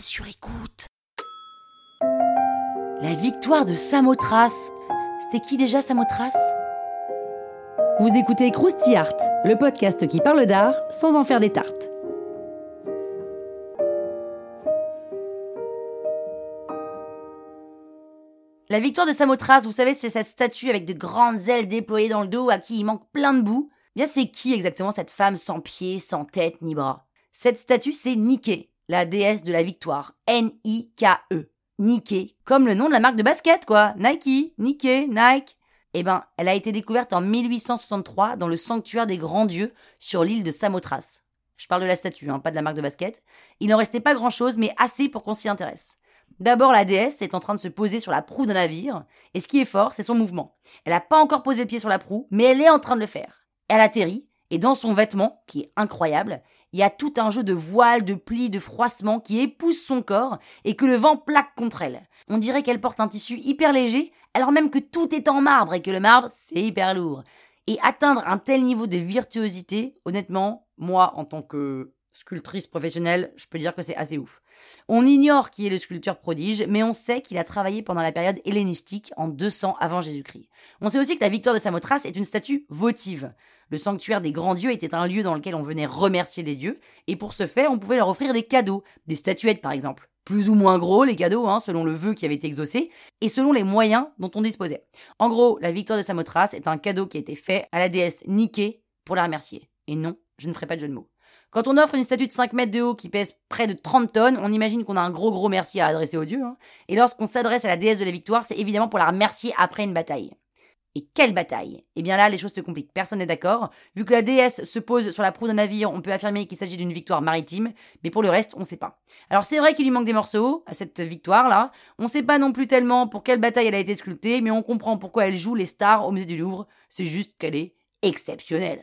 Sur écoute. La victoire de Samothrace. C'était qui déjà Samothrace? Vous écoutez Krusty Art, le podcast qui parle d'art sans en faire des tartes. La victoire de Samothrace, vous savez, c'est cette statue avec de grandes ailes déployées dans le dos à qui il manque plein de boue. Bien, c'est qui exactement cette femme sans pieds, sans tête ni bras? Cette statue, c'est Nike, la déesse de la victoire. N-I-K-E. Nike, comme le nom de la marque de basket, quoi. Nike, Nike, Nike. Eh ben, elle a été découverte en 1863 dans le sanctuaire des grands dieux sur l'île de Samothrace. Je parle de la statue, hein, pas de la marque de basket. Il n'en restait pas grand chose, mais assez pour qu'on s'y intéresse. D'abord, la déesse est en train de se poser sur la proue d'un navire, et ce qui est fort, c'est son mouvement. Elle n'a pas encore posé le pied sur la proue, mais elle est en train de le faire. Elle atterrit, et dans son vêtement, qui est incroyable, il y a tout un jeu de voiles, de plis, de froissements qui épousent son corps et que le vent plaque contre elle. On dirait qu'elle porte un tissu hyper léger, alors même que tout est en marbre et que le marbre, c'est hyper lourd. Et atteindre un tel niveau de virtuosité, honnêtement, moi, en tant que sculptrice professionnelle, je peux dire que c'est assez ouf. On ignore qui est le sculpteur prodige, mais on sait qu'il a travaillé pendant la période hellénistique en 200 avant Jésus-Christ. On sait aussi que la victoire de Samothrace est une statue votive. Le sanctuaire des grands dieux était un lieu dans lequel on venait remercier les dieux, et pour ce faire, on pouvait leur offrir des cadeaux, des statuettes par exemple. Plus ou moins gros les cadeaux, hein, selon le vœu qui avait été exaucé, et selon les moyens dont on disposait. En gros, la victoire de Samothrace est un cadeau qui a été fait à la déesse Nike pour la remercier. Et non, je ne ferai pas de jeu de mots. Quand on offre une statue de 5 mètres de haut qui pèse près de 30 tonnes, on imagine qu'on a un gros gros merci à adresser aux dieux. Hein. Et lorsqu'on s'adresse à la déesse de la victoire, c'est évidemment pour la remercier après une bataille. Et quelle bataille? Eh bien là, les choses se compliquent. Personne n'est d'accord. Vu que la déesse se pose sur la proue d'un navire, on peut affirmer qu'il s'agit d'une victoire maritime, mais pour le reste, on ne sait pas. Alors c'est vrai qu'il lui manque des morceaux à cette victoire-là. On ne sait pas non plus tellement pour quelle bataille elle a été sculptée, mais on comprend pourquoi elle joue les stars au musée du Louvre. C'est juste qu'elle est exceptionnelle.